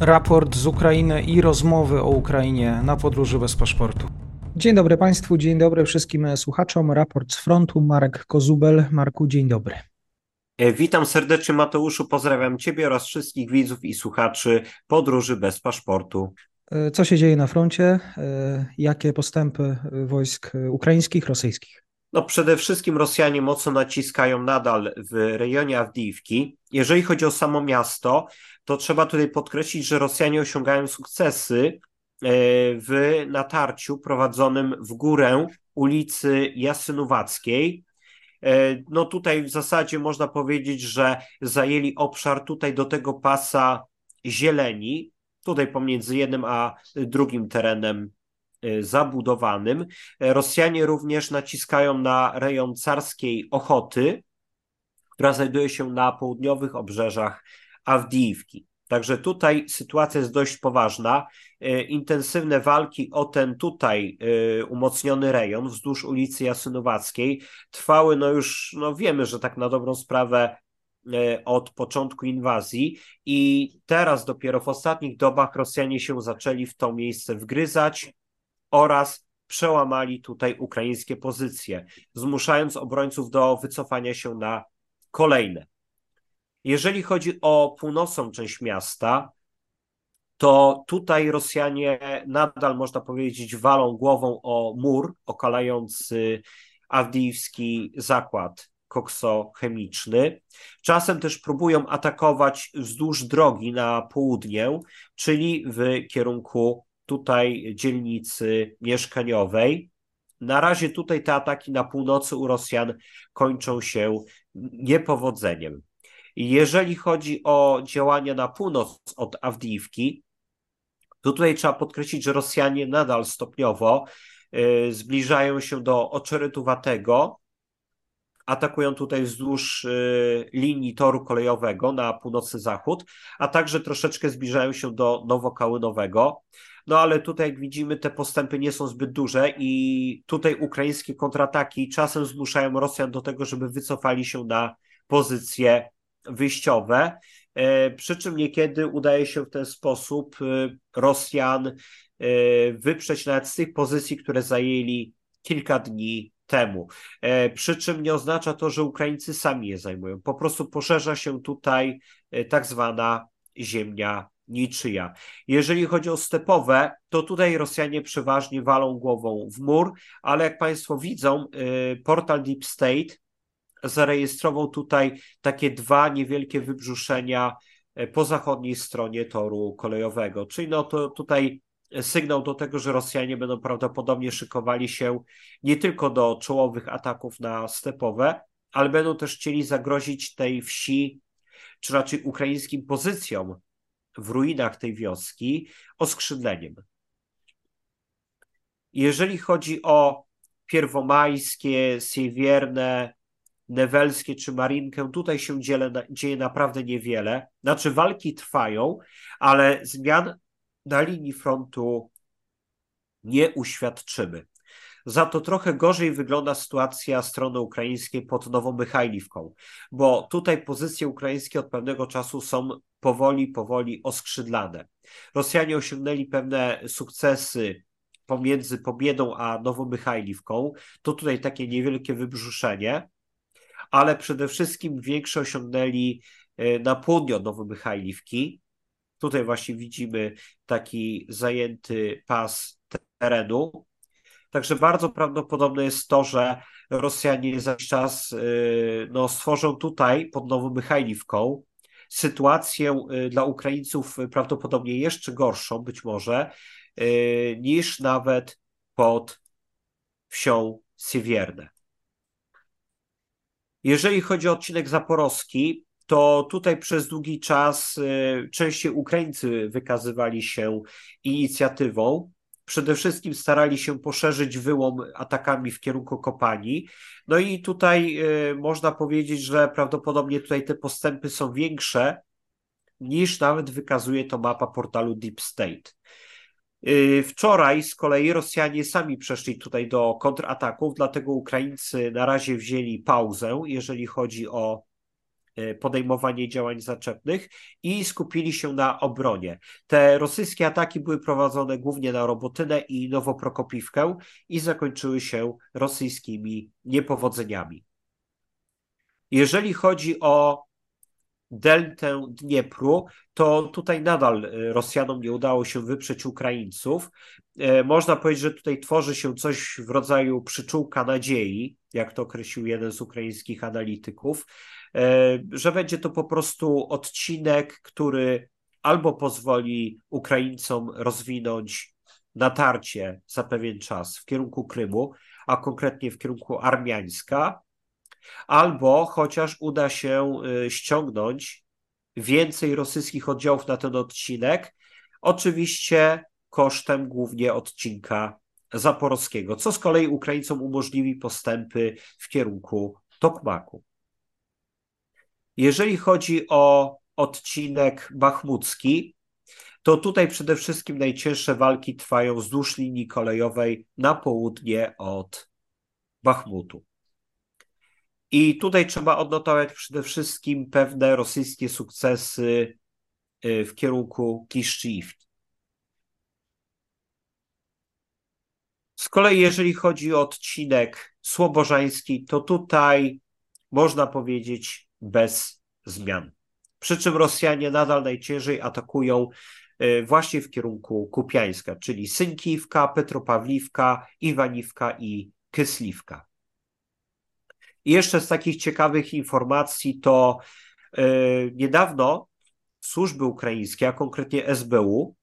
raport z Ukrainy i rozmowy o Ukrainie na podróży bez paszportu. Dzień dobry Państwu, dzień dobry wszystkim słuchaczom. Raport z frontu, Marek Kozubel. Marku, dzień dobry. E, witam serdecznie Mateuszu, pozdrawiam Ciebie oraz wszystkich widzów i słuchaczy podróży bez paszportu. E, co się dzieje na froncie? E, jakie postępy wojsk ukraińskich, rosyjskich? No przede wszystkim Rosjanie mocno naciskają nadal w rejonie Awdijiwki. Jeżeli chodzi o samo miasto, to trzeba tutaj podkreślić, że Rosjanie osiągają sukcesy w natarciu prowadzonym w górę ulicy Jasynowackiej. No tutaj w zasadzie można powiedzieć, że zajęli obszar tutaj do tego pasa zieleni, tutaj pomiędzy jednym a drugim terenem y, zabudowanym. Rosjanie również naciskają na rejon carskiej Ochoty, która znajduje się na południowych obrzeżach Awdijiwki. Także tutaj sytuacja jest dość poważna. Y, intensywne walki o ten tutaj y, umocniony rejon wzdłuż ulicy Jasynowackiej trwały, no już no wiemy, że tak na dobrą sprawę y, od początku inwazji i teraz dopiero w ostatnich dobach Rosjanie się zaczęli w to miejsce wgryzać oraz przełamali tutaj ukraińskie pozycje, zmuszając obrońców do wycofania się na kolejne. Jeżeli chodzi o północną część miasta, to tutaj Rosjanie nadal, można powiedzieć, walą głową o mur okalający Awdijiwski zakład koksochemiczny. Czasem też próbują atakować wzdłuż drogi na południe, czyli w kierunku tutaj dzielnicy mieszkaniowej. Na razie tutaj te ataki na północy u Rosjan kończą się niepowodzeniem. Jeżeli chodzi o działania na północ od Awdijiwki, to tutaj trzeba podkreślić, że Rosjanie nadal stopniowo y, zbliżają się do Oczerytuwatego, atakują tutaj wzdłuż y, linii toru kolejowego na północny zachód, a także troszeczkę zbliżają się do Nowokałynowego. No ale tutaj, jak widzimy, te postępy nie są zbyt duże i tutaj ukraińskie kontrataki czasem zmuszają Rosjan do tego, żeby wycofali się na pozycje wyjściowe, e, przy czym niekiedy udaje się w ten sposób e, Rosjan e, wyprzeć nawet z tych pozycji, które zajęli kilka dni temu. Przy czym nie oznacza to, że Ukraińcy sami je zajmują. Po prostu poszerza się tutaj tak zwana ziemia niczyja. Jeżeli chodzi o stepowe, to tutaj Rosjanie przeważnie walą głową w mur, ale jak Państwo widzą, portal Deep State zarejestrował tutaj takie dwa niewielkie wybrzuszenia e, po zachodniej stronie toru kolejowego. Czyli no to tutaj sygnał do tego, że Rosjanie będą prawdopodobnie szykowali się nie tylko do czołowych ataków na stepowe, ale będą też chcieli zagrozić tej wsi, czy raczej ukraińskim pozycjom w ruinach tej wioski oskrzydleniem. Jeżeli chodzi o pierwomajskie, siewierne, Newelskie czy Marinkę, tutaj się dzieje, dzieje naprawdę niewiele. Znaczy walki trwają, ale zmian na linii frontu nie uświadczymy. Za to trochę gorzej wygląda sytuacja strony ukraińskiej pod Nową Mychajliwką, bo tutaj pozycje ukraińskie od pewnego czasu są powoli, powoli oskrzydlane. Rosjanie osiągnęli pewne sukcesy pomiędzy Pobiedą a Nową Mychajliwką. To tutaj takie niewielkie wybrzuszenie, ale przede wszystkim większe osiągnęli e, na południu od Nowomichajliwki. Tutaj właśnie widzimy taki zajęty pas terenu. Także bardzo prawdopodobne jest to, że Rosjanie za czas e, no, stworzą tutaj pod Nową Mychajliwką sytuację e, dla Ukraińców prawdopodobnie jeszcze gorszą, być może, niż nawet pod wsią Siwierne. Jeżeli chodzi o odcinek zaporowski, to tutaj przez długi czas y, częściej Ukraińcy wykazywali się inicjatywą. Przede wszystkim starali się poszerzyć wyłom atakami w kierunku kopalni. No i tutaj y, można powiedzieć, że prawdopodobnie tutaj te postępy są większe niż nawet wykazuje to mapa portalu Deep State. Y, wczoraj z kolei Rosjanie sami przeszli tutaj do kontrataków, dlatego Ukraińcy na razie wzięli pauzę, jeżeli chodzi o e, podejmowanie działań zaczepnych i skupili się na obronie. Te rosyjskie ataki były prowadzone głównie na Robotynę i Nowoprokopiwkę i zakończyły się rosyjskimi niepowodzeniami. Jeżeli chodzi o deltę Dniepru, to tutaj nadal e, Rosjanom nie udało się wyprzeć Ukraińców. E, można powiedzieć, że tutaj tworzy się coś w rodzaju przyczółka nadziei, jak to określił jeden z ukraińskich analityków, e, że będzie to po prostu odcinek, który albo pozwoli Ukraińcom rozwinąć natarcie za pewien czas w kierunku Krymu, a konkretnie w kierunku Armiańska, albo chociaż uda się y, ściągnąć więcej rosyjskich oddziałów na ten odcinek, oczywiście kosztem głównie odcinka zaporowskiego, co z kolei Ukraińcom umożliwi postępy w kierunku Tokmaku. Jeżeli chodzi o odcinek bachmucki, to tutaj przede wszystkim najcięższe walki trwają wzdłuż linii kolejowej na południe od Bachmutu. I tutaj trzeba odnotować przede wszystkim pewne rosyjskie sukcesy y, w kierunku Kiszczyjówki. Z kolei, jeżeli chodzi o odcinek słobożański, to tutaj można powiedzieć bez zmian. Przy czym Rosjanie nadal najciężej atakują y, właśnie w kierunku Kupiańska, czyli Synkiwka, Petropawliwka, Iwaniwka i Kysliwka. I jeszcze z takich ciekawych informacji to yy, niedawno służby ukraińskie, a konkretnie SBU,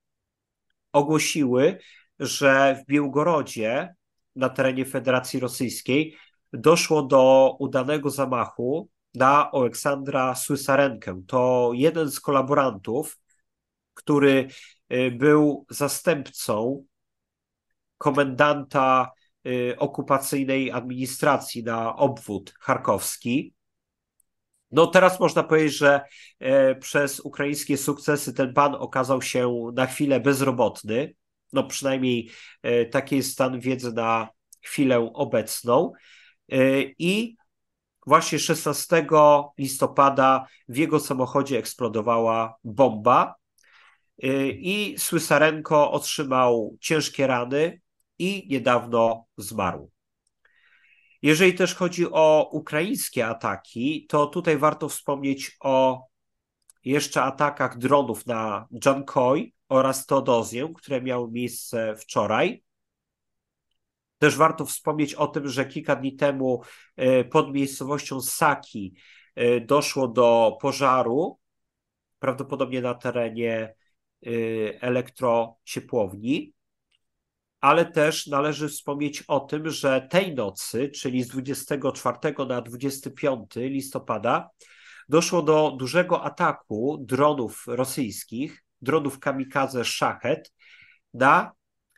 ogłosiły, że w Białgorodzie na terenie Federacji Rosyjskiej doszło do udanego zamachu na Aleksandra Słysarenkę. To jeden z kolaborantów, który y, był zastępcą komendanta okupacyjnej administracji na obwód charkowski. No teraz można powiedzieć, że e, przez ukraińskie sukcesy ten pan okazał się na chwilę bezrobotny. No przynajmniej e, taki jest stan wiedzy na chwilę obecną. E, I właśnie 16 listopada w jego samochodzie eksplodowała bomba i Słysarenko otrzymał ciężkie rany, i niedawno zmarł. Jeżeli też chodzi o ukraińskie ataki, to tutaj warto wspomnieć o jeszcze atakach dronów na Jankoj oraz Teodozję, które miały miejsce wczoraj. Też warto wspomnieć o tym, że kilka dni temu e, pod miejscowością Saki e, doszło do pożaru, prawdopodobnie na terenie e, elektrociepłowni ale też należy wspomnieć o tym, że tej nocy, czyli z 24 na 25 listopada, doszło do dużego ataku dronów rosyjskich, dronów kamikaze Szachet na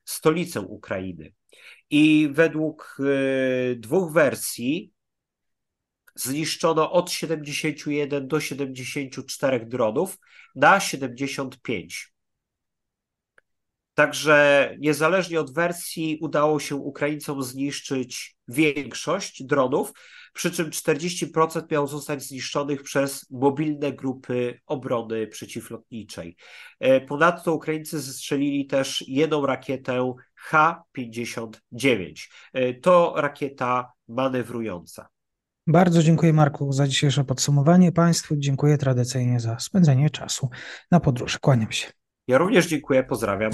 stolicę Ukrainy. I według y, dwóch wersji zniszczono od 71 do 74 dronów na 75. Także niezależnie od wersji udało się Ukraińcom zniszczyć większość dronów, przy czym 40% miało zostać zniszczonych przez mobilne grupy obrony przeciwlotniczej. E, ponadto Ukraińcy zestrzelili też jedną rakietę H-59. E, to rakieta manewrująca. Bardzo dziękuję Marku za dzisiejsze podsumowanie. Państwu dziękuję tradycyjnie za spędzenie czasu na podróży. Kłaniam się. Ja również dziękuję, pozdrawiam.